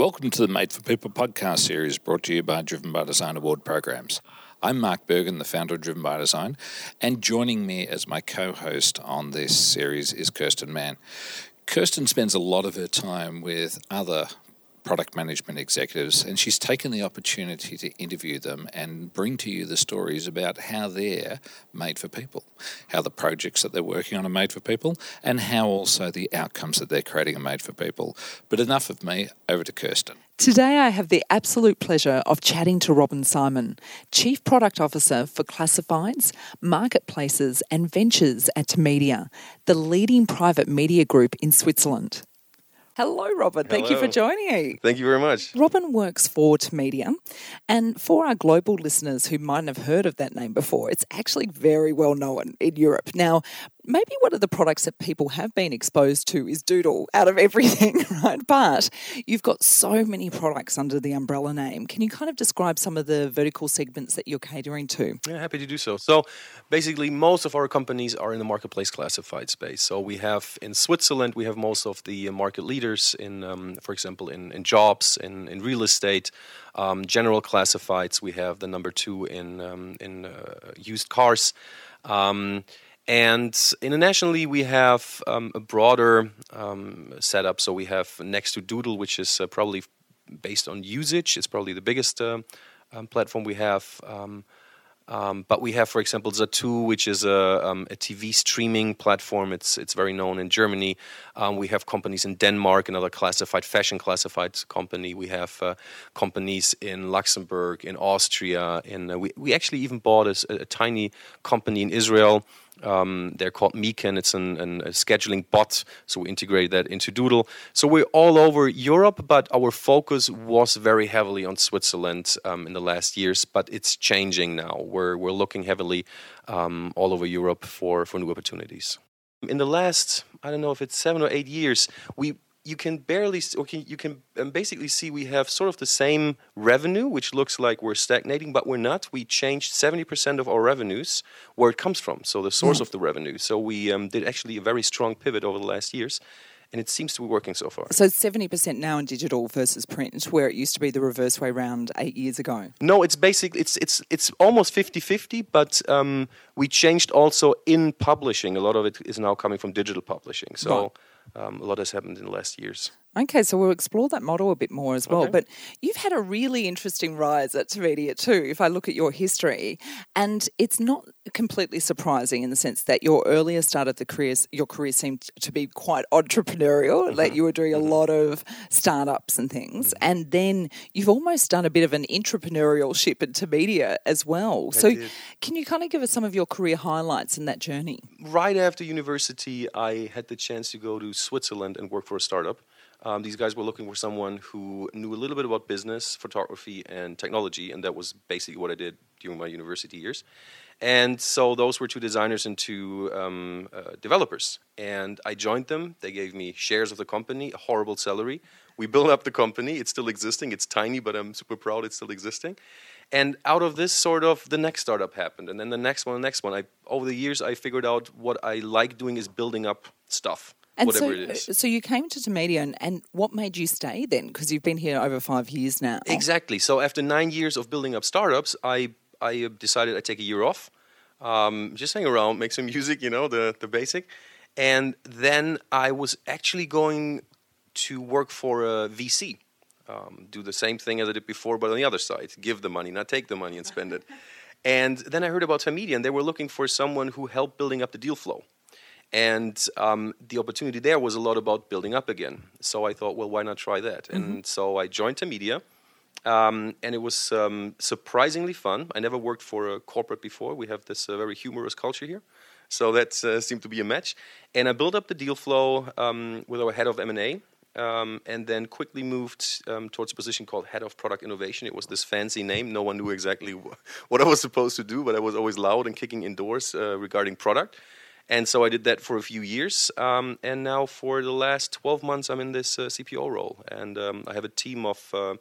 Welcome to the Made for People podcast series brought to you by Driven by Design Award programs. I'm Mark Bergen, the founder of Driven by Design, and joining me as my co host on this series is Kirsten Mann. Kirsten spends a lot of her time with other product management executives, and she's taken the opportunity to interview them and bring to you the stories about how they're made for people, how the projects that they're working on are made for people, and how also the outcomes that they're creating are made for people. But enough of me, over to Kirsten. Today, I have the absolute pleasure of chatting to Robin Simon, Chief Product Officer for Classifieds, Marketplaces, and Ventures at Tamedia, the leading private media group in Switzerland. Hello, Robin. Thank you for joining me. Thank you very much. Robin works for Tamedia, and for our global listeners who mightn't have heard of that name before, it's actually very well known in Europe. Now, maybe one of the products that people have been exposed to is Doodle out of everything, right? But you've got so many products under the umbrella name. Can you kind of describe some of the vertical segments that you're catering to? Yeah, happy to do so. So basically, most of our companies are in the marketplace classified space. So we have in Switzerland, we have most of the uh, market leaders in, um, for example, in, in jobs, in, in real estate. Um, general classifieds, we have the number two in um, in uh, used cars. Um, and internationally, we have um, a broader um, setup. So we have next to Doodle, which is uh, probably based on usage. It's probably the biggest uh, um, platform we have. Um, um, but we have, for example, Zattoo, which is a, um, a, TV streaming platform. It's it's very known in Germany. we have companies in Denmark, another classified fashion classified company. We have uh, companies in Luxembourg, in Austria. In uh, we we actually even bought a, a tiny company in Israel um, they're called Meekan. It's an, an, a scheduling bot, so we integrated that into Doodle. So we're all over Europe, but our focus was very heavily on Switzerland um, in the last years. But it's changing now. We're we're looking heavily um, all over Europe for for new opportunities. In the last, I don't know if it's seven or eight years, we you can barely or can, you can um, basically see we have sort of the same revenue which looks like we're stagnating but we're not we changed 70% of our revenues where it comes from so the source mm. of the revenue so we um, did actually a very strong pivot over the last years and it seems to be working so far. So 70% now in digital versus print, where it used to be the reverse way around eight years ago. No, it's basically it's it's it's almost 50-50, but um, we changed also in publishing. A lot of it is now coming from digital publishing. So. Right um, a lot has happened in the last years. Okay, so we'll explore that model a bit more as well. Okay. But you've had a really interesting rise at Tamedia too, if I look at your history. And it's not completely surprising in the sense that your earlier start of the career, your career seemed to be quite entrepreneurial. Mm-hmm. Like you were doing a mm-hmm. lot of startups and things. Mm-hmm. And then you've almost done a bit of an entrepreneurial ship at Tamedia as well. I so did. can you kind of give us some of your career highlights in that journey? Right after university, I had the chance to go to Switzerland and work for a startup. Um, these guys were looking for someone who knew a little bit about business, photography, and technology, and that was basically what I did during my university years. And so those were two designers and two um, uh, developers. And I joined them. They gave me shares of the company, a horrible salary. We built up the company. It's still existing. It's tiny, but I'm super proud it's still existing. And out of this, sort of, the next startup happened, and then the next one, the next one. I over the years, I figured out what I like doing is building up stuff and whatever so, it is. So you came to Tamedia, and, and what made you stay then? Because you've been here over five years now. Exactly. So after nine years of building up startups, I I decided I'd take a year off, um, just hang around, make some music, you know, the the basic, and then I was actually going to work for a VC. Um, do the same thing as I did before, but on the other side, give the money, not take the money and spend it. And then I heard about Tamedia, and they were looking for someone who helped building up the deal flow. And um, the opportunity there was a lot about building up again. So I thought, well, why not try that? Mm-hmm. And so I joined Tamedia. Um, and it was um, surprisingly fun. I never worked for a corporate before. We have this uh, very humorous culture here, so that uh, seemed to be a match. And I built up the deal flow um, with our head of M and A, um, and then quickly moved um, towards a position called head of product innovation. It was this fancy name. No one knew exactly what I was supposed to do, but I was always loud and kicking indoors uh, regarding product. And so I did that for a few years. Um, and now for the last 12 months, I'm in this uh, CPO role. And um, I have a team of uh,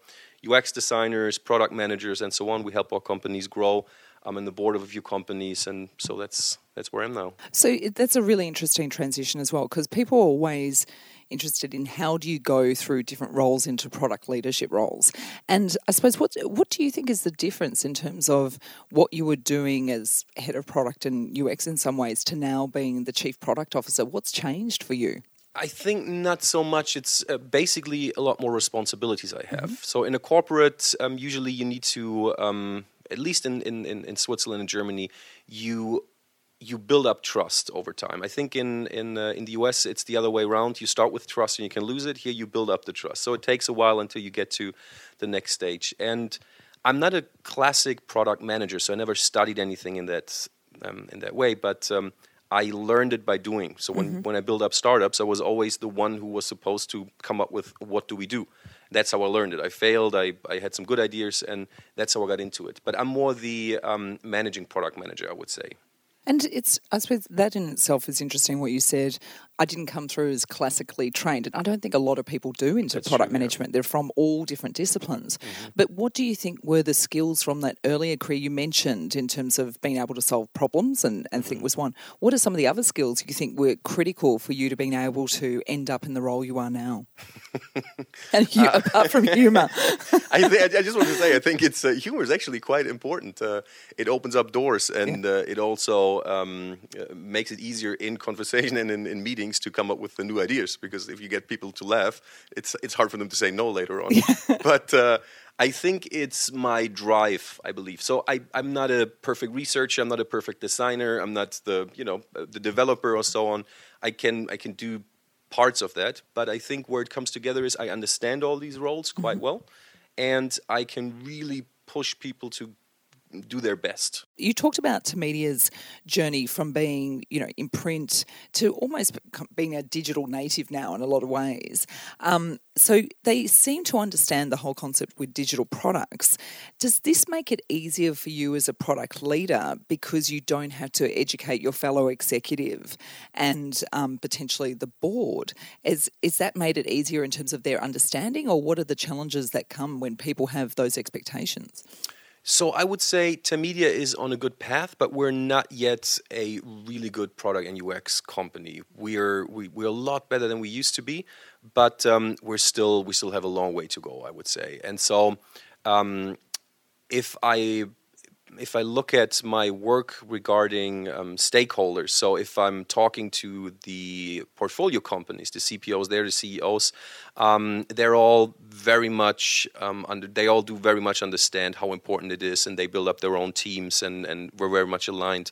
UX designers, product managers, and so on. We help our companies grow. I'm in the board of a few companies, and so that's that's where I am now. So that's a really interesting transition as well, because people always interested in how do you go through different roles into product leadership roles. And I suppose what what do you think is the difference in terms of what you were doing as head of product and UX in some ways to now being the chief product officer? What's changed for you? I think not so much. It's uh, basically a lot more responsibilities I have. Mm-hmm. So in a corporate, um, usually you need to, um, at least in, in, in Switzerland and Germany, you you build up trust over time. I think in in uh, in the US it's the other way around. You start with trust and you can lose it. Here you build up the trust. So it takes a while until you get to the next stage. And I'm not a classic product manager, so I never studied anything in that um, in that way. But um, I learned it by doing. So when, mm-hmm. when I build up startups, I was always the one who was supposed to come up with what do we do. That's how I learned it. I failed. I, I had some good ideas, and that's how I got into it. But I'm more the um, managing product manager, I would say. And it's, I suppose that in itself is interesting what you said. I didn't come through as classically trained, and I don't think a lot of people do into That's product true, management. Yeah. They're from all different disciplines. Mm-hmm. But what do you think were the skills from that earlier career you mentioned in terms of being able to solve problems and, and mm-hmm. think was one? What are some of the other skills you think were critical for you to being able to end up in the role you are now? and you, uh, apart from humor, I, th- I, just want to say I think it's uh, humor is actually quite important. Uh, it opens up doors, and yeah. Uh, it also um, uh, makes it easier in conversation and in, in, meetings to come up with the new ideas. Because if you get people to laugh, it's it's hard for them to say no later on. but uh, I think it's my drive. I believe so. I I'm not a perfect researcher. I'm not a perfect designer. I'm not the you know the developer or so on. I can I can do parts of that, but I think where it comes together is I understand all these roles quite mm-hmm. well, and I can really push people to do their best. You talked about Tamedia's journey from being, you know, in print to almost being a digital native now in a lot of ways. Um, so they seem to understand the whole concept with digital products. Does this make it easier for you as a product leader because you don't have to educate your fellow executive and um, potentially the board? Is is that made it easier in terms of their understanding, or what are the challenges that come when people have those expectations? So I would say Tamedia is on a good path, but we're not yet a really good product and UX company. We're we, we're a lot better than we used to be, but um, we're still we still have a long way to go. I would say, and so um, if I if I look at my work regarding um, stakeholders, so if I'm talking to the portfolio companies, the CPOs, they're the CEOs, um, they're all very much um, under. They all do very much understand how important it is, and they build up their own teams, and and we're very much aligned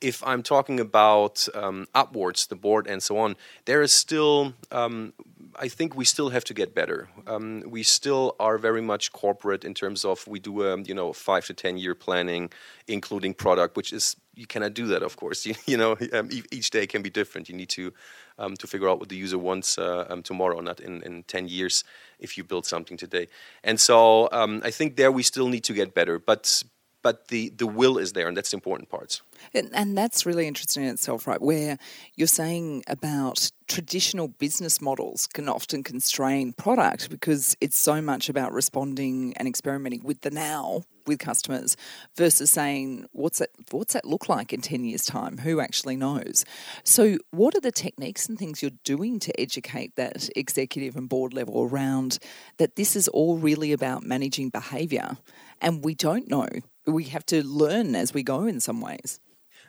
if I'm talking about um, upwards, the board and so on, there is still um, I think we still have to get better. Um, we still are very much corporate in terms of we do a um, you know five to ten year planning, including product, which is you cannot do that. Of course, you, you know um, each day can be different. You need to um, to figure out what the user wants uh, um, tomorrow, not in, in ten years if you build something today. And so I think there we still need to get better, but but the the will is there, and that's the important parts. And, and, that's really interesting in itself, right? Where you're saying about traditional business models can often constrain product because it's so much about responding and experimenting with the now with customers versus saying what's that what's that look like in 10 years time who actually knows so what are the techniques and things you're doing to educate that executive and board level around that this is all really about managing behavior and we don't know we have to learn as we go in some ways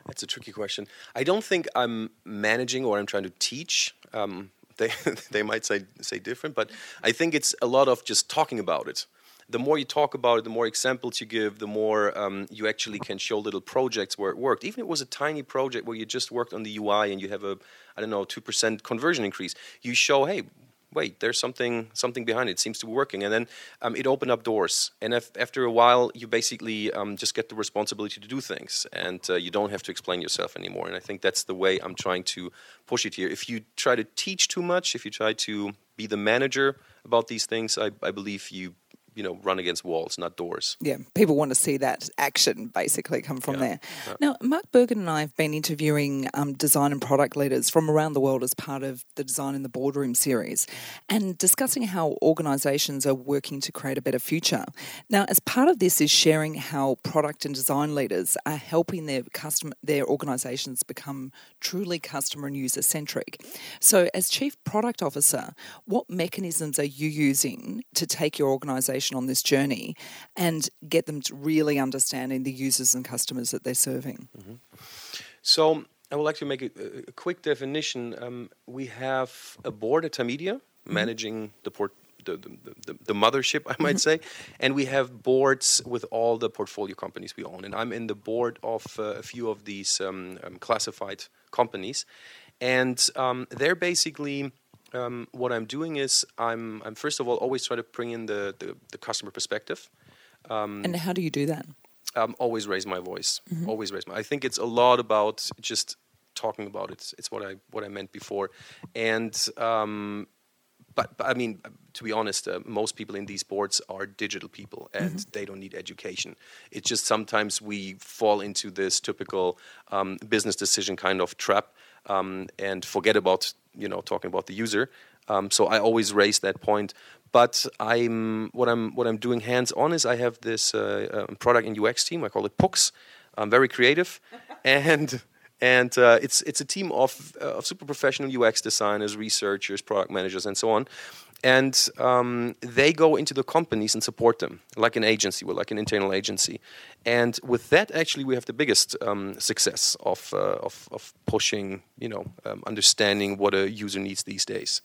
that's a tricky question. I don't think I'm managing or I'm trying to teach. Um, they they might say say different, but I think it's a lot of just talking about it. The more you talk about it, the more examples you give, the more um, you actually can show little projects where it worked. Even if it was a tiny project where you just worked on the UI and you have a I don't know two percent conversion increase, you show hey wait, there's something something behind it. it seems to be working, and then um, it opened up doors. And if, after a while, you basically um, just get the responsibility to do things, and uh, you don't have to explain yourself anymore. And I think that's the way I'm trying to push it here. If you try to teach too much, if you try to be the manager about these things, I, I believe you you know run against walls, not doors. Yeah, people want to see that action basically come from yeah. there. Yeah. Now, Mark Bergen and I have been interviewing um, design and product leaders from around the world as part of the Design in the Boardroom series, and discussing how organisations are working to create a better future. Now, as part of this is sharing how product and design leaders are helping their customer their organisations become truly customer and user centric. So, as chief product officer, what mechanisms are you using to take your organisation on this journey and get them to really understanding the users and customers that they're serving? Mm-hmm. So, I would like to make a, a quick definition. Um, we have a board at Tamedia mm-hmm. managing the port. The, the, the, the, mothership, I might mm-hmm. say, and we have boards with all the portfolio companies we own. And I'm in the board of uh, a few of these um, um, classified companies, and um, they're basically um, what I'm doing is I'm, I'm first of all always try to bring in the, the, the customer perspective. Um, and how do you do that? Um, always raise my voice. Mm-hmm. Always raise my. I think it's a lot about just talking about it. It's what I what I meant before, and um, but, but, I mean, to be honest, uh, most people in these boards are digital people, and mm-hmm. they don't need education. It's just sometimes we fall into this typical um, business decision kind of trap um, and forget about you know talking about the user. Um, so I always raise that point. But I'm what I'm what I'm doing hands on is I have this uh, uh, product and UX team. I call it PUX. I'm very creative, and and uh, it's it's a team of uh, of super professional UX designers, researchers, product managers, and so on and um, they go into the companies and support them like an agency would like an internal agency. And with that actually we have the biggest um, success of, uh, of, of, pushing you know um, understanding what a user needs these days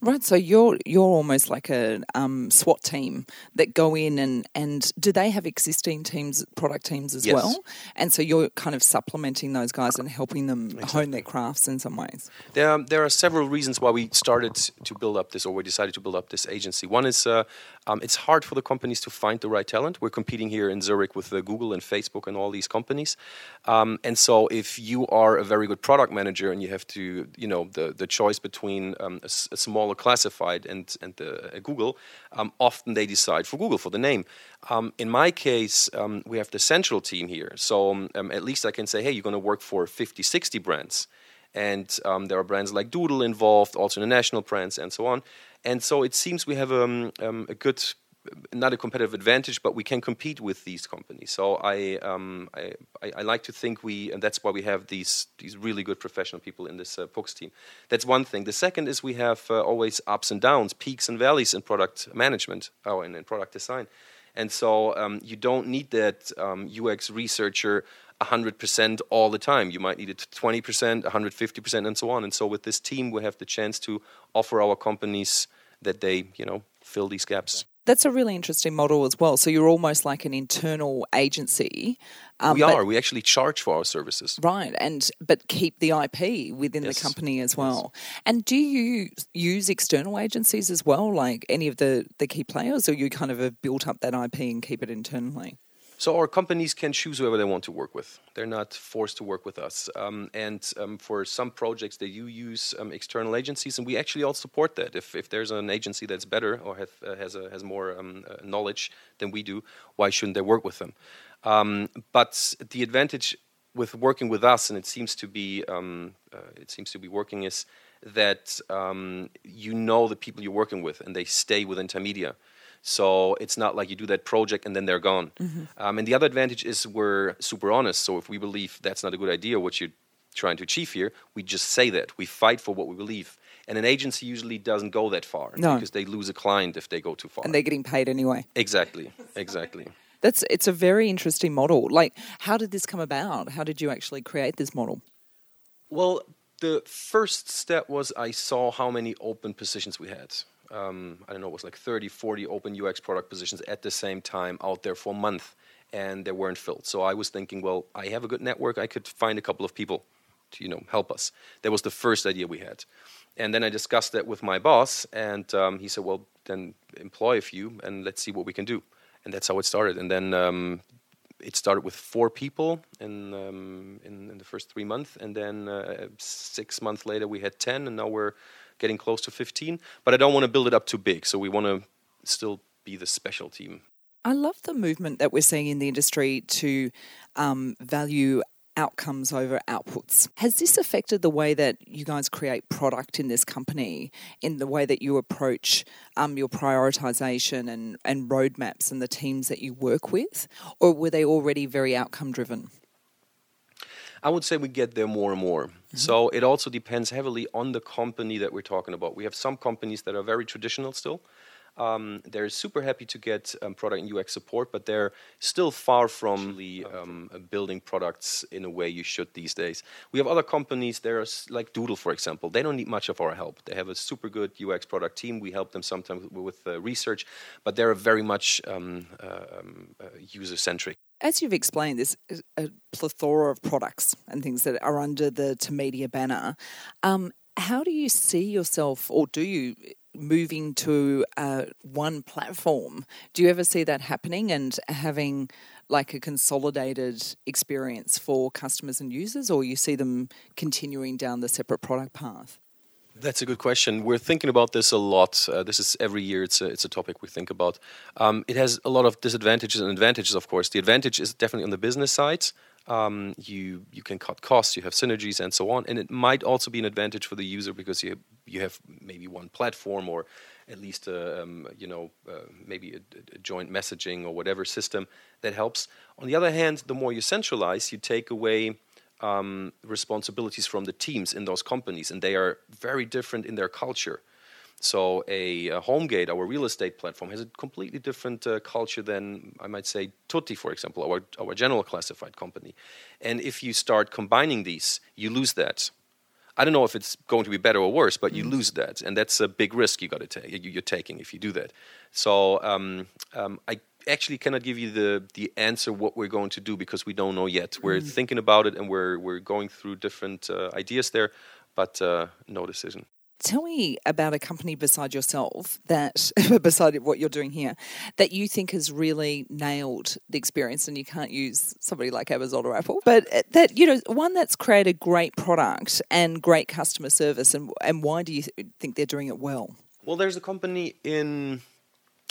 Right, so you're you're almost like a um, SWAT team that go in and and do they have existing teams, product teams as yes. well? And so you're kind of supplementing those guys and helping them exactly. hone their crafts in some ways. There are, there are several reasons why we started to build up this, or we decided to build up this agency. One is uh, um, it's hard for the companies to find the right talent. We're competing here in Zurich with uh, Google and Facebook and all these companies, um, and so if you are a very good product manager and you have to, you know, the the choice between um, a, a smaller classified and and uh, Google, um, often they decide for Google for the name. Um, in my case, um, we have the central team here, so um, at least I can say, hey, you're going to work for 50, 60 brands, and um, there are brands like Doodle involved, also international brands, and so on. And so it seems we have a good not a competitive advantage, but we can compete with these companies. So I, um, I, I, like to think we, and that's why we have these these really good professional people in this uh, team. That's one thing. The second is we have uh, always ups and downs, peaks and valleys in product management, oh, and in product design. And so um, you don't need that um, UX researcher 100% all the time. You might need it 20%, 150%, and so on. And so with this team, we have the chance to offer our companies that they, you know, fill these gaps. That's a really interesting model as well. So you're almost like an internal agency. Um, we are. We actually charge for our services. Right, and but keep the IP within yes. the company as well. Yes. And do you use external agencies as well, like any of the the key players, or you kind of have built up that IP and keep it internally? So our companies can choose whoever they want to work with. They're not forced to work with us. Um, and um, for some projects, they do use um, external agencies, and we actually all support that. If, if there's an agency that's better or have, uh, has a, has more um, uh, knowledge than we do, why shouldn't they work with them? Um, but the advantage with working with us, and it seems to be um, uh, it seems to be working, is that you know the people you're working with, and they stay within Tamedia. So it's not like you do that project and then they're gone. Mm-hmm. Um, and the other advantage is we're super honest. So if we believe that's not a good idea, what you're trying to achieve here, we just say that. We fight for what we believe. And an agency usually doesn't go that far no. because they lose a client if they go too far. And they're getting paid anyway. Exactly. Exactly. That's it's a very interesting model. Like, how did this come about? How did you actually create this model? Well, the first step was I saw how many open positions we had um, I don't know, it was like 30, 40 open UX product positions at the same time out there for a month, and they weren't filled. So I was thinking, well, I have a good network. I could find a couple of people to, you know, help us. That was the first idea we had. And then I discussed that with my boss, and um, he said, well, then employ a few, and let's see what we can do. And that's how it started. And then um, it started with four people in, um, in, in the first three months, and then uh, six months later we had ten, and now we're getting close to 15. But I don't want to build it up too big, so we want to still be the special team. I love the movement that we're seeing in the industry to um, value outcomes over outputs. Has this affected the way that you guys create product in this company, in the way that you approach um, your prioritization and, and roadmaps and the teams that you work with? Or were they already very outcome driven? I would say we get there more and more. Mm-hmm. So it also depends heavily on the company that we're talking about. We have some companies that are very traditional still. Um, they're super happy to get um, product and UX support, but they're still far from the um, building products in a way you should these days. We have other companies, there's like Doodle, for example. They don't need much of our help. They have a super good UX product team. We help them sometimes with uh, research, but they're very much um, uh, um, uh, user centric. As you've explained, there's a plethora of products and things that are under the Tamedia banner. Um, how do you see yourself, or do you moving to uh, one platform. Do you ever see that happening and having like a consolidated experience for customers and users, or you see them continuing down the separate product path? That's a good question. We're thinking about this a lot. Uh, this is every year. It's a, it's a topic we think about. Um, it has a lot of disadvantages and advantages, of course. The advantage is definitely on the business side. Um, you you can cut costs, you have synergies, and so on. And it might also be an advantage for the user because you you have maybe one platform or at least a, um, you know uh, maybe a, a, joint messaging or whatever system that helps. On the other hand, the more you centralize, you take away um, responsibilities from the teams in those companies, and they are very different in their culture. So a, a HomeGate, our real estate platform, has a completely different uh, culture than I might say Tutti, for example, our our general classified company. And if you start combining these, you lose that. I don't know if it's going to be better or worse, but you mm. lose that, and that's a big risk you got to take. You're taking if you do that. So um, um, I actually cannot give you the the answer what we're going to do because we don't know yet. We're mm. thinking about it and we're we're going through different uh, ideas there, but uh, no decision. Tell me about a company beside yourself that, beside what you're doing here, that you think has really nailed the experience. And you can't use somebody like Amazon or Apple, but uh, that you know one that's created great product and great customer service. And and why do you think they're doing it well? Well, there's a company in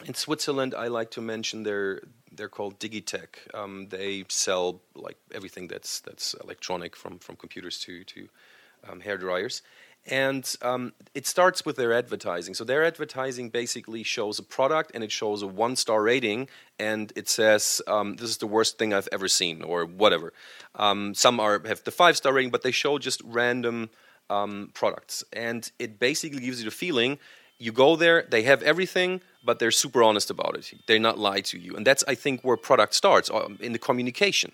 in Switzerland. I like to mention they're they're called Digitec. Um, they sell like everything that's that's electronic, from from computers to to um, hair dryers and um, it starts with their advertising. So their advertising basically shows a product and it shows a one star rating and it says um, this is the worst thing I've ever seen or whatever. Um, some are have the five star rating, but they show just random um, products, and it basically gives you the feeling you go there, they have everything, but they're super honest about it. They're not lie to you, and that's I think where product starts um, in the communication.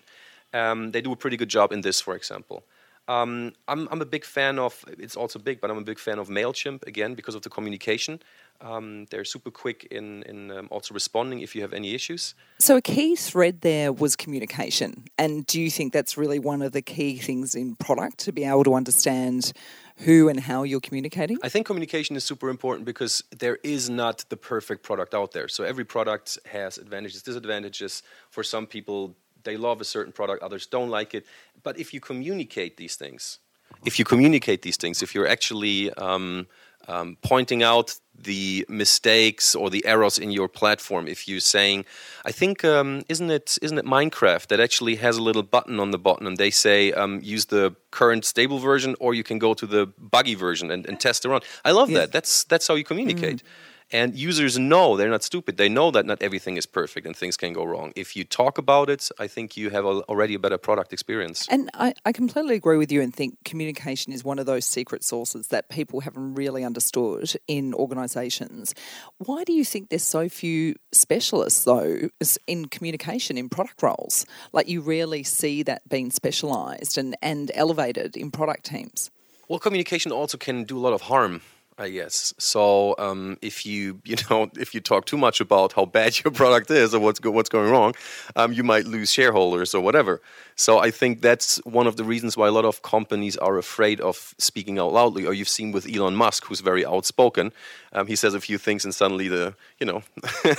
Um, they do a pretty good job in this, for example. Um, I'm, I'm a big fan of, it's also big, but I'm a big fan of MailChimp again because of the communication. Um, they're super quick in, in um, also responding if you have any issues. So, a key thread there was communication. And do you think that's really one of the key things in product to be able to understand who and how you're communicating? I think communication is super important because there is not the perfect product out there. So, every product has advantages, disadvantages. For some people, they love a certain product, others don't like it. But if you communicate these things, if you communicate these things, if you're actually um, um, pointing out the mistakes or the errors in your platform, if you're saying, I think um, isn't it isn't it Minecraft that actually has a little button on the bottom and they say um, use the current stable version or you can go to the buggy version and, and test around. I love that. That's that's how you communicate. Mm. And users know, they're not stupid, they know that not everything is perfect and things can go wrong. If you talk about it, I think you have a, already a better product experience. And I, I completely agree with you and think communication is one of those secret sources that people haven't really understood in organisations. Why do you think there's so few specialists, though, in communication in product roles? Like you rarely see that being specialised and, and elevated in product teams. Well, communication also can do a lot of harm I guess so. Um, if you you know if you talk too much about how bad your product is or what's go- what's going wrong, um, you might lose shareholders or whatever. So I think that's one of the reasons why a lot of companies are afraid of speaking out loudly. Or you've seen with Elon Musk, who's very outspoken. Um, he says a few things, and suddenly the you know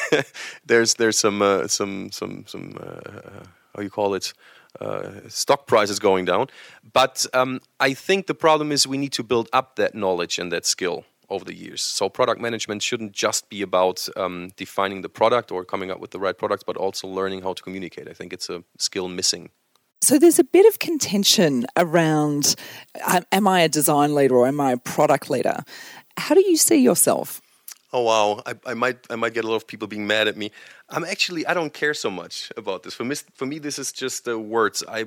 there's there's some uh, some some some uh, how you call it uh, stock prices going down. But um, I think the problem is we need to build up that knowledge and that skill. over the years. So product management shouldn't just be about um, defining the product or coming up with the right products, but also learning how to communicate. I think it's a skill missing. So there's a bit of contention around am I a design leader or am I a product leader? How do you see yourself? Oh wow, I, I, might I might get a lot of people being mad at me. I'm actually I don't care so much about this. For me, for me this is just the words. I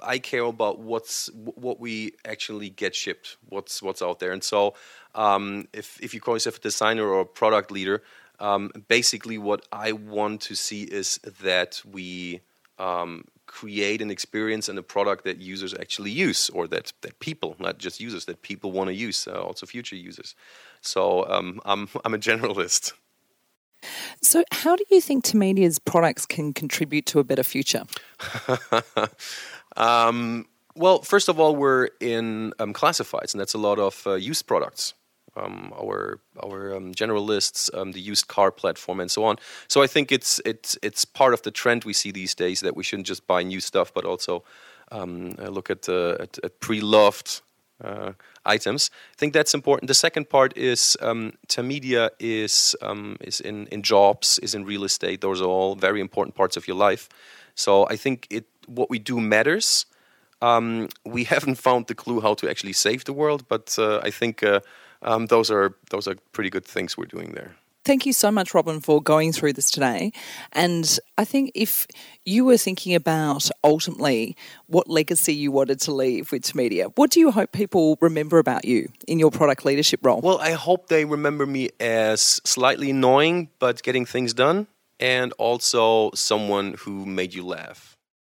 I care about what's what we actually get shipped. What's what's out there. And so um, if if you call yourself a designer or a product leader, um, basically what I want to see is that we um, create an experience and a product that users actually use, or that that people, not just users, that people want to use, uh, also future users. So um, I'm I'm a generalist. So, how do you think Tamedia's products can contribute to a better future? um, well, first of all, we're in um, classifieds, and that's a lot of uh, used products. Um, our our um, generalists, um, the used car platform, and so on. So I think it's it's it's part of the trend we see these days that we shouldn't just buy new stuff, but also um, uh, look at, uh, at, at pre-loved uh, items. I think that's important. The second part is um, Tamedia is um, is in in jobs, is in real estate. Those are all very important parts of your life. So I think it what we do matters. Um, we haven't found the clue how to actually save the world, but uh, I think uh, um, those are those are pretty good things we're doing there. Thank you so much, Robin, for going through this today. And I think if you were thinking about ultimately what legacy you wanted to leave with media, what do you hope people remember about you in your product leadership role? Well, I hope they remember me as slightly annoying but getting things done, and also someone who made you laugh.